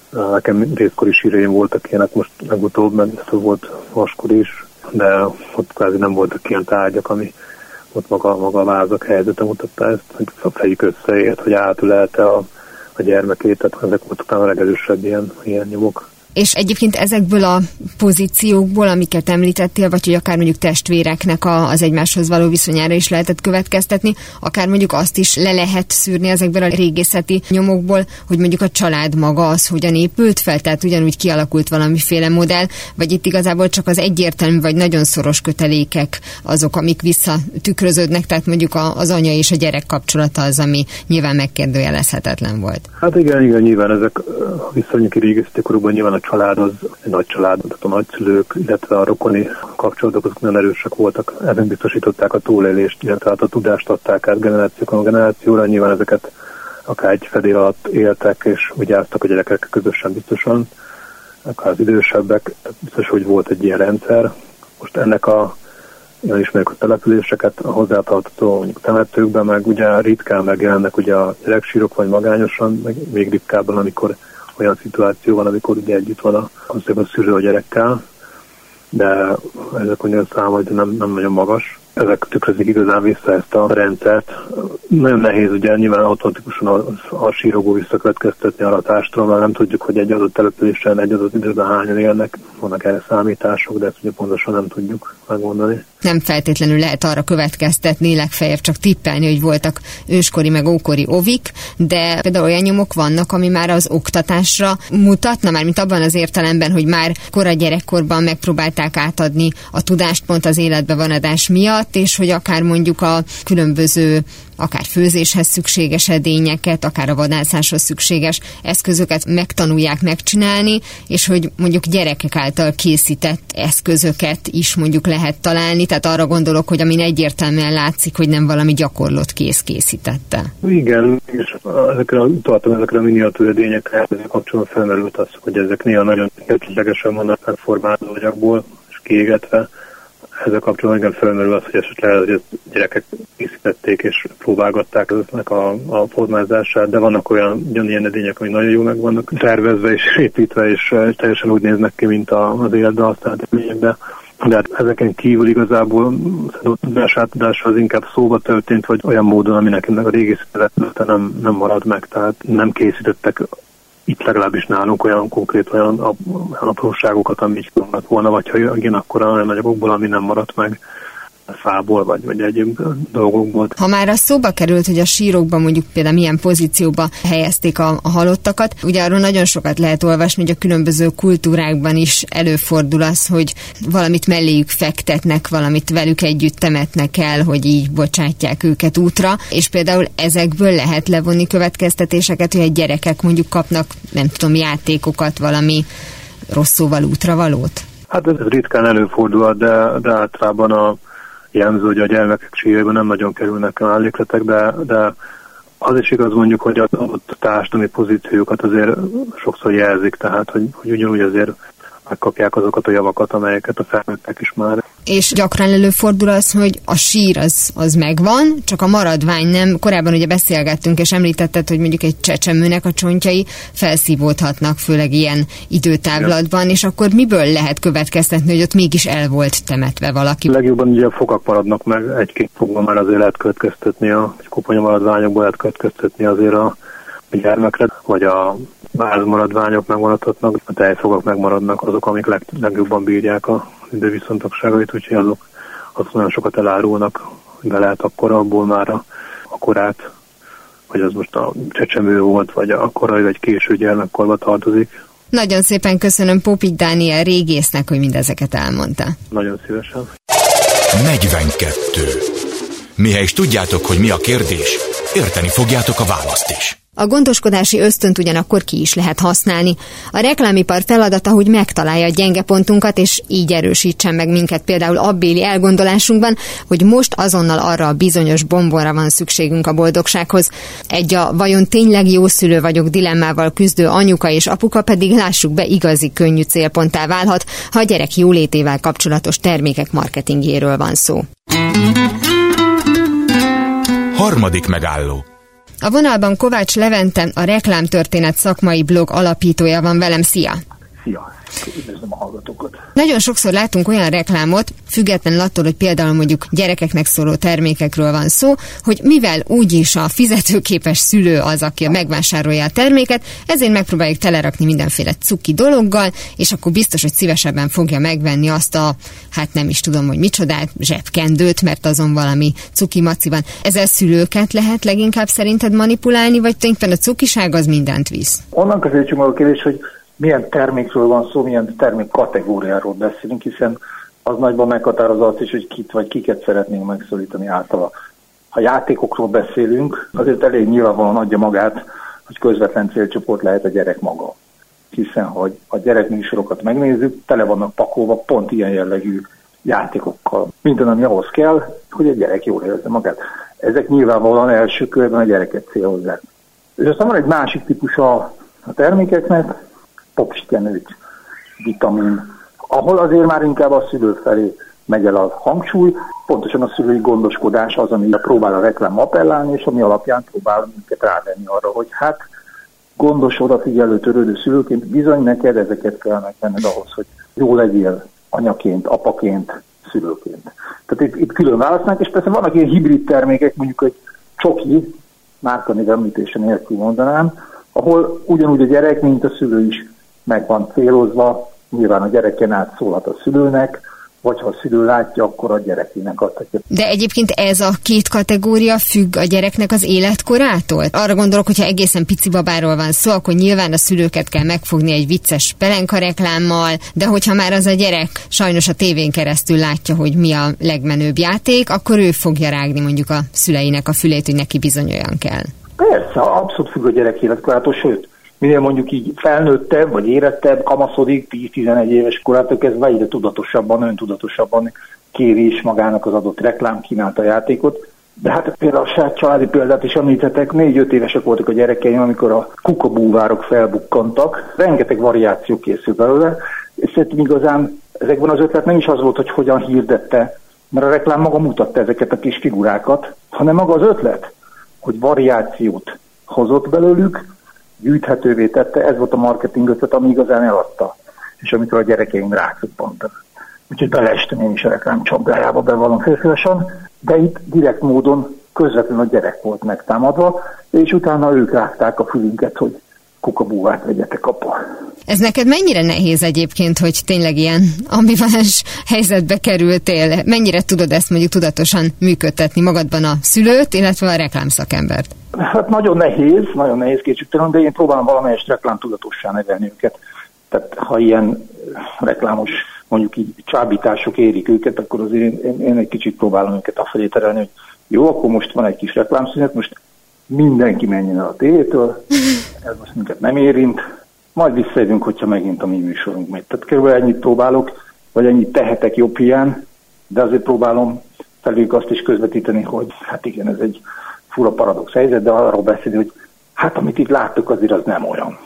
Nekem részkori síreim voltak ilyenek most legutóbb, mert volt vaskor is, de ott kvázi nem voltak ilyen tárgyak, ami ott maga, maga a vázak helyzete mutatta ezt, hogy a fejük összeért, hogy átülelte a, a gyermekét, tehát ezek voltak a legerősebb ilyen, ilyen nyomok és egyébként ezekből a pozíciókból, amiket említettél, vagy hogy akár mondjuk testvéreknek a, az egymáshoz való viszonyára is lehetett következtetni, akár mondjuk azt is le lehet szűrni ezekből a régészeti nyomokból, hogy mondjuk a család maga az hogyan épült fel, tehát ugyanúgy kialakult valamiféle modell, vagy itt igazából csak az egyértelmű vagy nagyon szoros kötelékek azok, amik visszatükröződnek, tehát mondjuk az anya és a gyerek kapcsolata az, ami nyilván megkérdőjelezhetetlen volt. Hát igen, igen, nyilván ezek viszonylag régészeti korokban nyilván a család az egy nagy család, tehát a nagyszülők, illetve a rokoni kapcsolatok azok nagyon erősek voltak. Ezen biztosították a túlélést, illetve hát a tudást adták át generációkon generációra. Nyilván ezeket akár egy fedél alatt éltek és vigyáztak a gyerekek közösen biztosan, akár az idősebbek, biztos, hogy volt egy ilyen rendszer. Most ennek a ilyen ismerjük a településeket, a hozzátartozó temetőkben, meg ugye ritkán megjelennek ugye a gyereksírok, vagy magányosan, meg még ritkábban, amikor olyan szituáció van, amikor ugye együtt van a, az a szülő a gyerekkel, de ezek a szám hogy nem, nem nagyon magas. ezek tükrözik igazán vissza ezt a rendszert. Nagyon nehéz ugye nyilván automatikusan a, a sírogó visszakövetkeztetni a társadalomra, mert nem tudjuk, hogy egy adott településen, egy adott időben hányan élnek, vannak erre számítások, de ezt ugye pontosan nem tudjuk megmondani. Nem feltétlenül lehet arra következtetni, legfeljebb csak tippelni, hogy voltak őskori meg ókori ovik, de például olyan nyomok vannak, ami már az oktatásra mutatna, már mint abban az értelemben, hogy már kora gyerekkorban megpróbálták átadni a tudást pont az életbe vanadás miatt, és hogy akár mondjuk a különböző akár főzéshez szükséges edényeket, akár a vadászáshoz szükséges eszközöket megtanulják megcsinálni, és hogy mondjuk gyerekek által készített eszközöket is mondjuk lehet találni, tehát arra gondolok, hogy amin egyértelműen látszik, hogy nem valami gyakorlott kész készítette. Igen, és ezekre, utaltam ezekre a miniatúr edényekre, ezzel kapcsolatban felmerült az, hogy ezek néha nagyon értéklegesen vannak megformálva agyagból, és kiégetve, ezzel kapcsolatban igen felmerül az, hogy esetleg hogy a gyerekek készítették és próbálgatták ezeknek a, a formázását, de vannak olyan ilyen edények, ami nagyon jól meg vannak tervezve és építve, és teljesen úgy néznek ki, mint az életben használt edényekben. De hát ezeken kívül igazából a átadás az inkább szóba történt, vagy olyan módon, aminek ennek a régi nem, nem marad meg, tehát nem készítettek itt legalábbis nálunk olyan konkrét olyan, olyan apróságokat, amik volna, vagy ha igen, akkor olyan anyagokból, ami nem maradt meg fából, vagy, vagy egyéb dolgokból. Ha már az szóba került, hogy a sírokban mondjuk például milyen pozícióba helyezték a, a halottakat, ugye arról nagyon sokat lehet olvasni, hogy a különböző kultúrákban is előfordul az, hogy valamit melléjük fektetnek, valamit velük együtt temetnek el, hogy így bocsátják őket útra, és például ezekből lehet levonni következtetéseket, hogy a gyerekek mondjuk kapnak, nem tudom, játékokat, valami rossz szóval útra valót? Hát ez ritkán előfordul, de, de általában a jelző, hogy a gyermekek sírjaiban nem nagyon kerülnek mellékletek, de, de az is igaz mondjuk, hogy a, a társadalmi pozíciókat azért sokszor jelzik, tehát hogy, hogy ugyanúgy azért megkapják azokat a javakat, amelyeket a felnőttek is már. És gyakran előfordul az, hogy a sír az, az megvan, csak a maradvány nem. Korábban ugye beszélgettünk, és említetted, hogy mondjuk egy csecsemőnek a csontjai felszívódhatnak, főleg ilyen időtávlatban, és akkor miből lehet következtetni, hogy ott mégis el volt temetve valaki? Legjobban ugye a fogak maradnak meg, egy-két fogban már azért lehet következtetni, a koponya maradványokból lehet következtetni azért a a gyermekre, vagy a vázmaradványok megmaradhatnak, a tejfogak megmaradnak azok, amik leg, legjobban bírják a időviszontagságait, úgyhogy azok, azok nagyon sokat elárulnak, lehet akkor abból már a, a korát, hogy az most a csecsemő volt, vagy a korai, vagy késő gyermekkorba tartozik. Nagyon szépen köszönöm Popik Dániel régésznek, hogy mindezeket elmondta. Nagyon szívesen. 42. Mihelyis tudjátok, hogy mi a kérdés, érteni fogjátok a választ is. A gondoskodási ösztönt ugyanakkor ki is lehet használni. A reklámipar feladata, hogy megtalálja a gyenge pontunkat, és így erősítsen meg minket például abbéli elgondolásunkban, hogy most azonnal arra a bizonyos bombonra van szükségünk a boldogsághoz. Egy a vajon tényleg jó szülő vagyok dilemmával küzdő anyuka és apuka pedig lássuk be igazi könnyű célponttá válhat, ha a gyerek jólétével kapcsolatos termékek marketingjéről van szó. Harmadik megálló a vonalban Kovács Levente, a Reklámtörténet szakmai blog alapítója van velem. Szia! Szia! Üdvözlöm a hallgatókat! Nagyon sokszor látunk olyan reklámot, függetlenül attól, hogy például mondjuk gyerekeknek szóló termékekről van szó, hogy mivel úgyis a fizetőképes szülő az, aki megvásárolja a terméket, ezért megpróbáljuk telerakni mindenféle cuki dologgal, és akkor biztos, hogy szívesebben fogja megvenni azt a, hát nem is tudom, hogy micsodát, zsebkendőt, mert azon valami cuki maci van. Ezzel szülőket lehet leginkább szerinted manipulálni, vagy tulajdonképpen a cukiság az mindent visz? Onnan közelítjük meg a kérdés, hogy milyen termékről van szó, milyen termék kategóriáról beszélünk, hiszen az nagyban meghatározza azt is, hogy kit vagy kiket szeretnénk megszólítani általa. Ha játékokról beszélünk, azért elég nyilvánvalóan adja magát, hogy közvetlen célcsoport lehet a gyerek maga. Hiszen, hogy a gyerek műsorokat megnézzük, tele vannak pakolva pont ilyen jellegű játékokkal. Minden, ami ahhoz kell, hogy a gyerek jól érezze magát. Ezek nyilvánvalóan első körben a gyereket célozzák. És aztán van egy másik típus a, a termékeknek, popsikenőt, vitamin, ahol azért már inkább a szülő felé megy el a hangsúly, pontosan a szülői gondoskodás az, ami próbál a reklám appellálni, és ami alapján próbál minket rávenni arra, hogy hát gondos, odafigyelő, törődő szülőként bizony neked ezeket kell megvenned ahhoz, hogy jó legyél anyaként, apaként, szülőként. Tehát itt, itt külön választnánk, és persze vannak ilyen hibrid termékek, mondjuk egy csoki, márkanév említése nélkül mondanám, ahol ugyanúgy a gyerek, mint a szülő is meg van célozva, nyilván a gyereken át szólhat a szülőnek, vagy ha a szülő látja, akkor a gyerekének adhatja. De egyébként ez a két kategória függ a gyereknek az életkorától? Arra gondolok, hogyha egészen pici babáról van szó, akkor nyilván a szülőket kell megfogni egy vicces pelenka reklámmal, de hogyha már az a gyerek sajnos a tévén keresztül látja, hogy mi a legmenőbb játék, akkor ő fogja rágni mondjuk a szüleinek a fülét, hogy neki bizony olyan kell. Persze, abszolút függ a gyerek életkorától, sőt, minél mondjuk így felnőttebb, vagy érettebb, kamaszodik, 10-11 éves korától kezdve egyre tudatosabban, öntudatosabban kéri is magának az adott reklám kínálta játékot. De hát például a saját családi példát is említhetek, négy-öt évesek voltak a gyerekeim, amikor a kukabúvárok felbukkantak, rengeteg variáció készült belőle, és szerintem igazán ezekben az ötlet nem is az volt, hogy hogyan hirdette, mert a reklám maga mutatta ezeket a kis figurákat, hanem maga az ötlet, hogy variációt hozott belőlük, gyűjthetővé tette, ez volt a marketing ötlet, ami igazán eladta, és amikor a gyerekeim rácuppantak. Úgyhogy beleestem én is a reklám csapdájába, bevallom félfélesen, de itt direkt módon közvetlenül a gyerek volt megtámadva, és utána ők rágták a fülünket, hogy kukabúvát vegyetek apa. Ez neked mennyire nehéz egyébként, hogy tényleg ilyen ambivalens helyzetbe kerültél? Mennyire tudod ezt mondjuk tudatosan működtetni magadban a szülőt, illetve a reklámszakembert? Hát nagyon nehéz, nagyon nehéz kétségtelen, de én próbálom valamelyest reklám tudatossá nevelni őket. Tehát ha ilyen reklámos mondjuk így csábítások érik őket, akkor azért én, én egy kicsit próbálom őket afelé terelni, hogy jó, akkor most van egy kis reklámszünet, most mindenki menjen el a tévétől, ez most minket nem érint, majd visszajövünk, hogyha megint a mi műsorunk megy. Tehát körülbelül ennyit próbálok, vagy ennyit tehetek jobb hiány, de azért próbálom felük azt is közvetíteni, hogy hát igen, ez egy fura paradox helyzet, de arról beszélni, hogy hát amit itt láttuk, azért az nem olyan.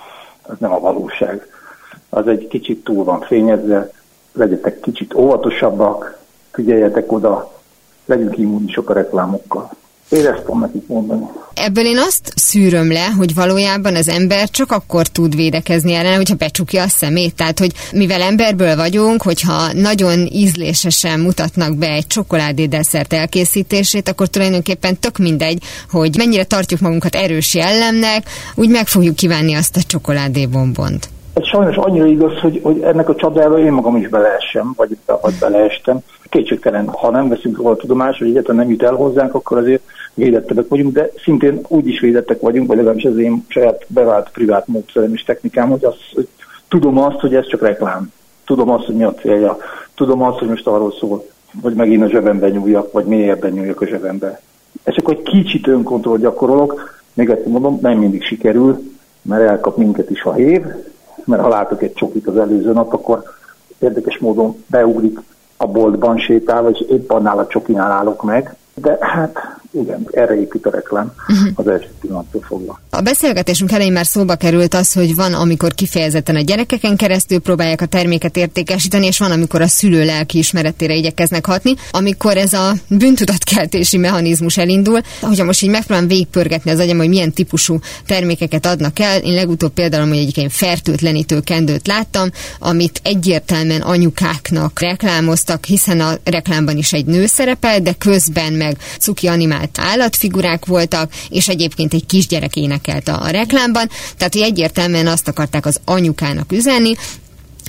Az nem a valóság. Az egy kicsit túl van fényezve, legyetek kicsit óvatosabbak, figyeljetek oda, legyünk immunisok a reklámokkal. Én ezt tudom nekik mondani. Ebből én azt szűröm le, hogy valójában az ember csak akkor tud védekezni ellen, hogyha becsukja a szemét. Tehát, hogy mivel emberből vagyunk, hogyha nagyon ízlésesen mutatnak be egy csokoládé desszert elkészítését, akkor tulajdonképpen tök mindegy, hogy mennyire tartjuk magunkat erős jellemnek, úgy meg fogjuk kívánni azt a csokoládé bombont. Ez sajnos annyira igaz, hogy, hogy ennek a csapdába én magam is beleessem, vagy, vagy beleestem. Kétségtelen, ha nem veszünk róla tudomást, hogy egyáltalán nem jut el hozzánk, akkor azért védettebbek vagyunk, de szintén úgy is védettek vagyunk, vagy legalábbis az én saját bevált privát módszerem és technikám, hogy, az, hogy tudom azt, hogy ez csak reklám. Tudom azt, hogy mi a célja. Tudom azt, hogy most arról szól, hogy megint a zsebembe nyúljak, vagy mélyebben nyúljak a zsebembe. Ez csak egy kicsit önkontroll gyakorolok, még egyszer mondom, nem mindig sikerül, mert elkap minket is a hév, mert ha látok egy csokit az előző nap, akkor érdekes módon beugrik a boltban sétál, és épp annál a csokinál állok meg, de hát igen, erre épít a reklám uh-huh. az első pillanattól fogva. A beszélgetésünk elején már szóba került az, hogy van, amikor kifejezetten a gyerekeken keresztül próbálják a terméket értékesíteni, és van, amikor a szülő lelki ismeretére igyekeznek hatni. Amikor ez a bűntudatkeltési mechanizmus elindul, hogyha most így megpróbálom végigpörgetni az agyam, hogy milyen típusú termékeket adnak el, én legutóbb például, hogy egyik fertőtlenítő kendőt láttam, amit egyértelműen anyukáknak reklámoztak, hiszen a reklámban is egy nő szerepel, de közben meg cuki animált állatfigurák voltak, és egyébként egy kisgyerek énekelte a reklámban, tehát hogy egyértelműen azt akarták az anyukának üzenni,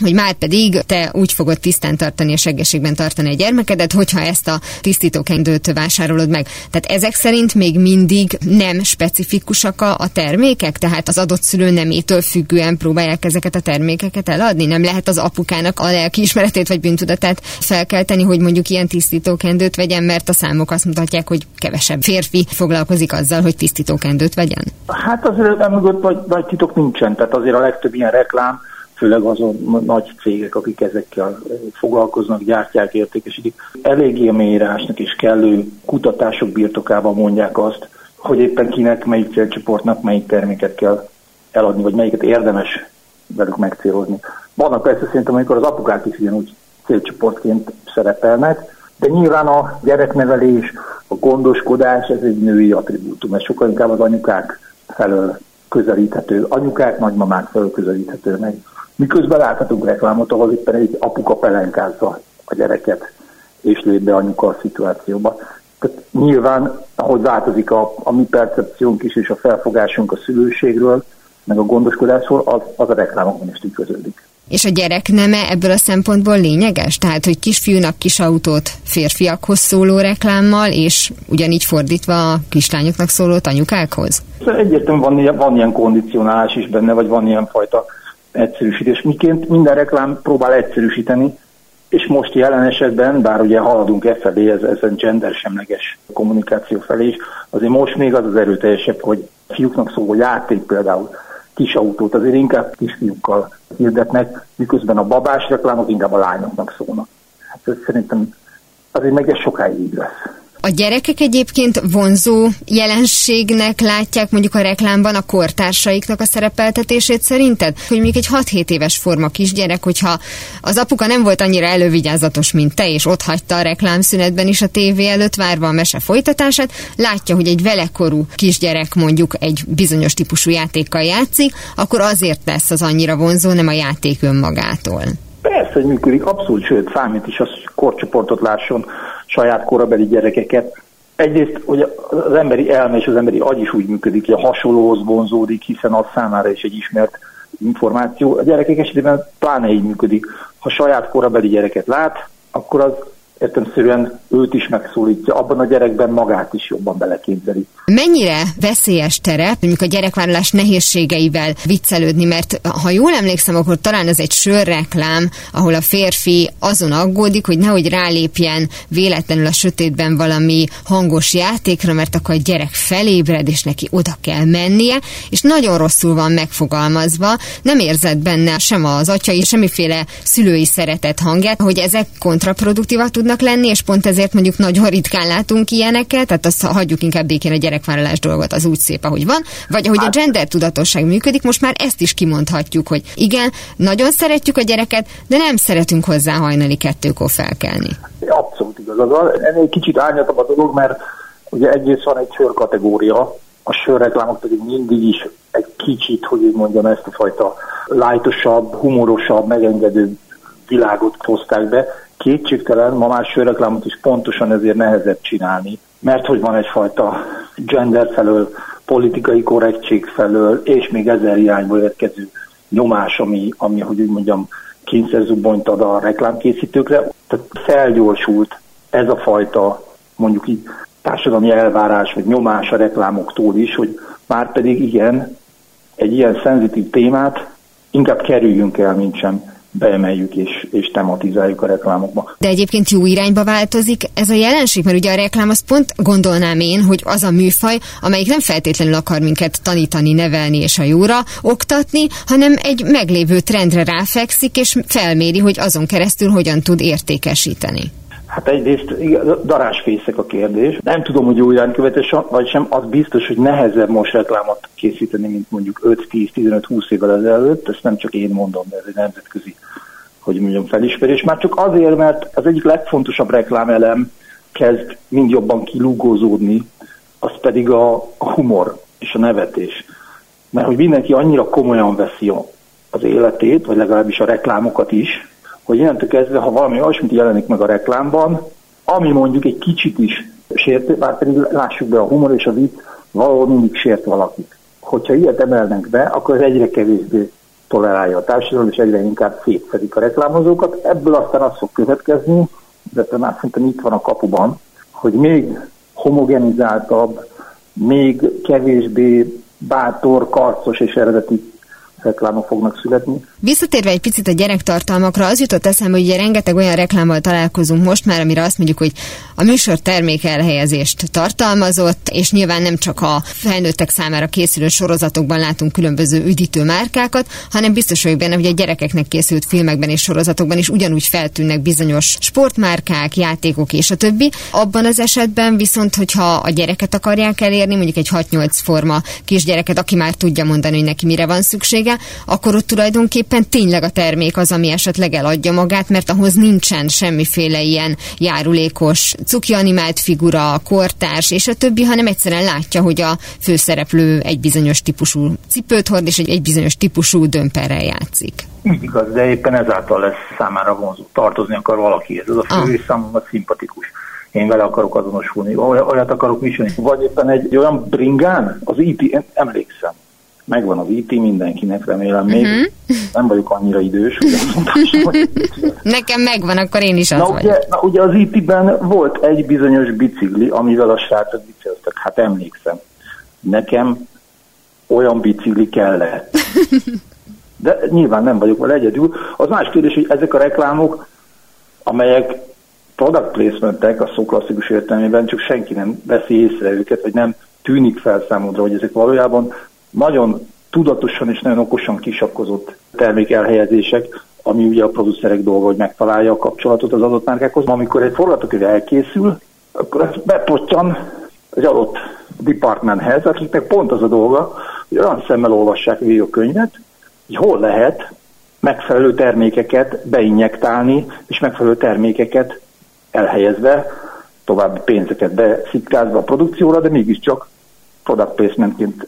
hogy már pedig te úgy fogod tisztán tartani és egészségben tartani a gyermekedet, hogyha ezt a tisztítókendőt vásárolod meg. Tehát ezek szerint még mindig nem specifikusak a, termékek, tehát az adott szülő nemétől függően próbálják ezeket a termékeket eladni. Nem lehet az apukának a lelkiismeretét vagy bűntudatát felkelteni, hogy mondjuk ilyen tisztítókendőt vegyen, mert a számok azt mutatják, hogy kevesebb férfi foglalkozik azzal, hogy tisztítókendőt vegyen. Hát azért emögött nagy, nagy titok nincsen, tehát azért a legtöbb ilyen reklám főleg azon nagy cégek, akik ezekkel foglalkoznak, gyártják, értékesítik, eléggé a mélyírásnak és kellő kutatások birtokában mondják azt, hogy éppen kinek, melyik célcsoportnak melyik terméket kell eladni, vagy melyiket érdemes velük megcélozni. Vannak persze szerintem, amikor az apukák is ugyanúgy célcsoportként szerepelnek, de nyilván a gyereknevelés, a gondoskodás, ez egy női attribútum, ez sokkal inkább az anyukák felől közelíthető, anyukák, nagymamák felől közelíthető meg. Miközben láthatunk reklámot, ahol éppen egy apuka pelenkázza a gyereket, és lép be anyuka a szituációba. Tehát nyilván, ahogy változik a, a mi percepciónk is, és a felfogásunk a szülőségről, meg a gondoskodásról, az, az a reklámokban is tükröződik. És a gyerek neme ebből a szempontból lényeges? Tehát, hogy kisfiúnak kis autót férfiakhoz szóló reklámmal, és ugyanígy fordítva a kislányoknak szóló anyukákhoz? Egyértelműen van, van ilyen kondicionálás is benne, vagy van ilyen fajta egyszerűsítés. Miként minden reklám próbál egyszerűsíteni, és most jelen esetben, bár ugye haladunk e felé, ez, ez gender semleges kommunikáció felé is, azért most még az az erőteljesebb, hogy fiúknak szóló játék például kis autót azért inkább kisfiúkkal hirdetnek, miközben a babás reklámok inkább a lányoknak szólnak. Hát ez szerintem azért meg ez sokáig így lesz. A gyerekek egyébként vonzó jelenségnek látják mondjuk a reklámban a kortársaiknak a szerepeltetését szerinted? Hogy mondjuk egy 6-7 éves forma kisgyerek, hogyha az apuka nem volt annyira elővigyázatos, mint te, és ott hagyta a reklámszünetben is a tévé előtt várva a mese folytatását, látja, hogy egy velekorú kisgyerek mondjuk egy bizonyos típusú játékkal játszik, akkor azért lesz az annyira vonzó, nem a játék önmagától. Persze, hogy működik, abszolút, sőt, számít is az, hogy korcsoportot lásson saját korabeli gyerekeket. Egyrészt hogy az emberi elme és az emberi agy is úgy működik, hogy a hasonlóhoz vonzódik, hiszen az számára is egy ismert információ. A gyerekek esetében pláne így működik. Ha saját korabeli gyereket lát, akkor az értemszerűen őt is megszólítja, abban a gyerekben magát is jobban beleképzeli. Mennyire veszélyes terep, mondjuk a gyerekvállalás nehézségeivel viccelődni, mert ha jól emlékszem, akkor talán ez egy sörreklám, ahol a férfi azon aggódik, hogy nehogy rálépjen véletlenül a sötétben valami hangos játékra, mert akkor a gyerek felébred, és neki oda kell mennie, és nagyon rosszul van megfogalmazva, nem érzed benne sem az atyai, semmiféle szülői szeretet hangját, hogy ezek kontraproduktívak tudnak tudnak lenni, és pont ezért mondjuk nagyon ritkán látunk ilyeneket, tehát azt hagyjuk inkább békén a gyerekvállalás dolgot, az úgy szép, ahogy van, vagy ahogy hát. a gender tudatosság működik, most már ezt is kimondhatjuk, hogy igen, nagyon szeretjük a gyereket, de nem szeretünk hozzá hajnali kettőkor felkelni. Abszolút igaz. Az, ennél kicsit árnyatabb a dolog, mert ugye egyrészt van egy sör kategória, a sörreklámok pedig mindig is egy kicsit, hogy úgy mondjam, ezt a fajta lájtosabb, humorosabb, megengedő világot hozták be, kétségtelen, ma már sörreklámot is pontosan ezért nehezebb csinálni, mert hogy van egyfajta gender felől, politikai korrektség felől, és még ezer irányból érkező nyomás, ami, ami hogy úgy mondjam, kényszerzubbonyt ad a reklámkészítőkre. Tehát felgyorsult ez a fajta, mondjuk így társadalmi elvárás vagy nyomás a reklámoktól is, hogy már pedig igen, egy ilyen szenzitív témát inkább kerüljünk el, mint sem beemeljük és, és tematizáljuk a reklámokba. De egyébként jó irányba változik ez a jelenség, mert ugye a reklám az pont gondolnám én, hogy az a műfaj, amelyik nem feltétlenül akar minket tanítani, nevelni és a jóra oktatni, hanem egy meglévő trendre ráfekszik és felméri, hogy azon keresztül hogyan tud értékesíteni. Hát egyrészt darásfészek a kérdés. Nem tudom, hogy jó iránykövetés vagy sem, az biztos, hogy nehezebb most reklámot készíteni, mint mondjuk 5-10-15-20 évvel ezelőtt. Ezt nem csak én mondom, de ez egy nemzetközi, hogy mondjam, felismerés. Már csak azért, mert az egyik legfontosabb reklámelem kezd mind jobban kilúgózódni, az pedig a, humor és a nevetés. Mert hogy mindenki annyira komolyan veszi az életét, vagy legalábbis a reklámokat is, hogy innentől kezdve, ha valami olyasmit jelenik meg a reklámban, ami mondjuk egy kicsit is sértő, bár pedig lássuk be a humor és az itt valahol mindig sért valakit. Hogyha ilyet emelnek be, akkor ez egyre kevésbé tolerálja a társadalom, és egyre inkább szétszedik a reklámozókat. Ebből aztán az fog következni, de már szerintem itt van a kapuban, hogy még homogenizáltabb, még kevésbé bátor, karcos és eredeti reklámok fognak születni. Visszatérve egy picit a gyerektartalmakra, az jutott eszembe, hogy ugye rengeteg olyan reklámmal találkozunk most már, amire azt mondjuk, hogy a műsor termék elhelyezést tartalmazott, és nyilván nem csak a felnőttek számára készülő sorozatokban látunk különböző üdítő márkákat, hanem biztos vagyok benne, hogy a gyerekeknek készült filmekben és sorozatokban is ugyanúgy feltűnnek bizonyos sportmárkák, játékok és a többi. Abban az esetben viszont, hogyha a gyereket akarják elérni, mondjuk egy 6-8 forma kisgyereket, aki már tudja mondani, hogy neki mire van szüksége, minősége, akkor ott tulajdonképpen tényleg a termék az, ami esetleg eladja magát, mert ahhoz nincsen semmiféle ilyen járulékos cuki animált figura, kortárs és a többi, hanem egyszerűen látja, hogy a főszereplő egy bizonyos típusú cipőt hord, és egy, egy bizonyos típusú dömperrel játszik. Így igaz, de éppen ezáltal lesz számára vonzó. Tartozni akar valakihez. Ez a fő ah. és számomra szimpatikus én vele akarok azonosulni, olyat akarok viselni. Vagy éppen egy olyan bringán, az IT, emlékszem, megvan az IT mindenkinek, remélem még. Uh-huh. Nem vagyok annyira idős. Ugye Nekem megvan, akkor én is az na, ugye, na, ugye az IT-ben volt egy bizonyos bicikli, amivel a srácok biciklitek. Hát emlékszem. Nekem olyan bicikli kellett. De nyilván nem vagyok vele egyedül. Az más kérdés, hogy ezek a reklámok, amelyek product placementek a szó klasszikus értelmében, csak senki nem veszi észre őket, vagy nem tűnik fel számodra, hogy ezek valójában nagyon tudatosan és nagyon okosan kisakkozott termék elhelyezések, ami ugye a producerek dolga, hogy megtalálja a kapcsolatot az adott márkákhoz. Amikor egy forgatókönyv elkészül, akkor ez bepottyan egy adott departmenthez, akiknek pont az a dolga, hogy olyan szemmel olvassák végig a könyvet, hogy hol lehet megfelelő termékeket beinjektálni, és megfelelő termékeket elhelyezve, további pénzeket beszitkázva a produkcióra, de mégiscsak product placementként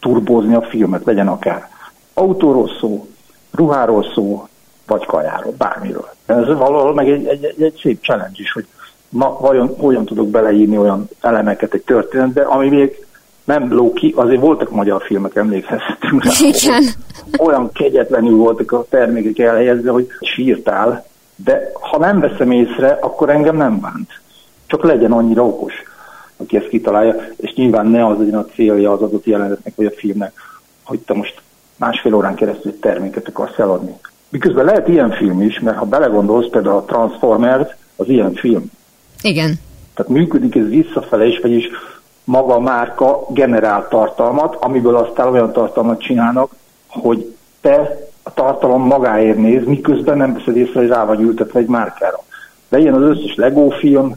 felturbózni a filmet, legyen akár autóról szó, ruháról szó, vagy kajáról, bármiről. Ez valahol meg egy, egy, egy, egy szép challenge is, hogy ma vajon hogyan tudok beleírni olyan elemeket egy történetbe, ami még nem lóki, azért voltak magyar filmek, emlékezhetünk rá. Igen. Olyan kegyetlenül voltak a termékek elhelyezve, hogy sírtál, de ha nem veszem észre, akkor engem nem bánt. Csak legyen annyira okos, aki ezt kitalálja, és nyilván ne az legyen a célja az adott jelenetnek vagy a filmnek, hogy te most másfél órán keresztül egy terméket akarsz eladni. Miközben lehet ilyen film is, mert ha belegondolsz, például a Transformers az ilyen film. Igen. Tehát működik ez visszafele is, vagyis maga a márka generál tartalmat, amiből aztán olyan tartalmat csinálnak, hogy te a tartalom magáért néz, miközben nem veszed észre, hogy rá vagy ültetve egy márkára. De ilyen az összes Lego film,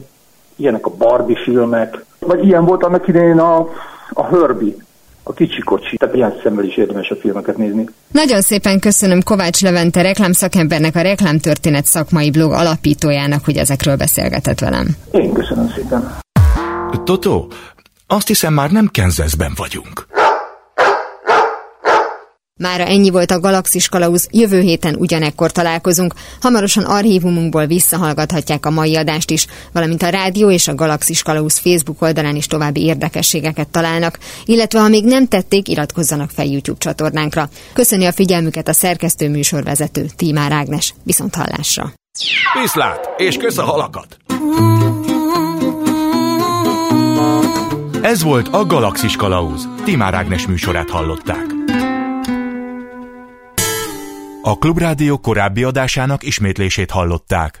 ilyenek a Barbie filmek, vagy ilyen volt annak idején a, a Herbie, a kicsi kocsi. Tehát ilyen szemmel is érdemes a filmeket nézni. Nagyon szépen köszönöm Kovács Levente reklámszakembernek, a reklámtörténet szakmai blog alapítójának, hogy ezekről beszélgetett velem. Én köszönöm szépen. Toto, azt hiszem már nem Kenzeszben vagyunk. Mára ennyi volt a Galaxis Kalauz, jövő héten ugyanekkor találkozunk. Hamarosan archívumunkból visszahallgathatják a mai adást is, valamint a rádió és a Galaxis Kalauz Facebook oldalán is további érdekességeket találnak, illetve ha még nem tették, iratkozzanak fel YouTube csatornánkra. Köszöni a figyelmüket a szerkesztő műsorvezető Tímár Ágnes. Viszont hallásra! Viszlát, és kösz a halakat! Ez volt a Galaxis Kalauz. Timár Ágnes műsorát hallották. A Klubrádió korábbi adásának ismétlését hallották.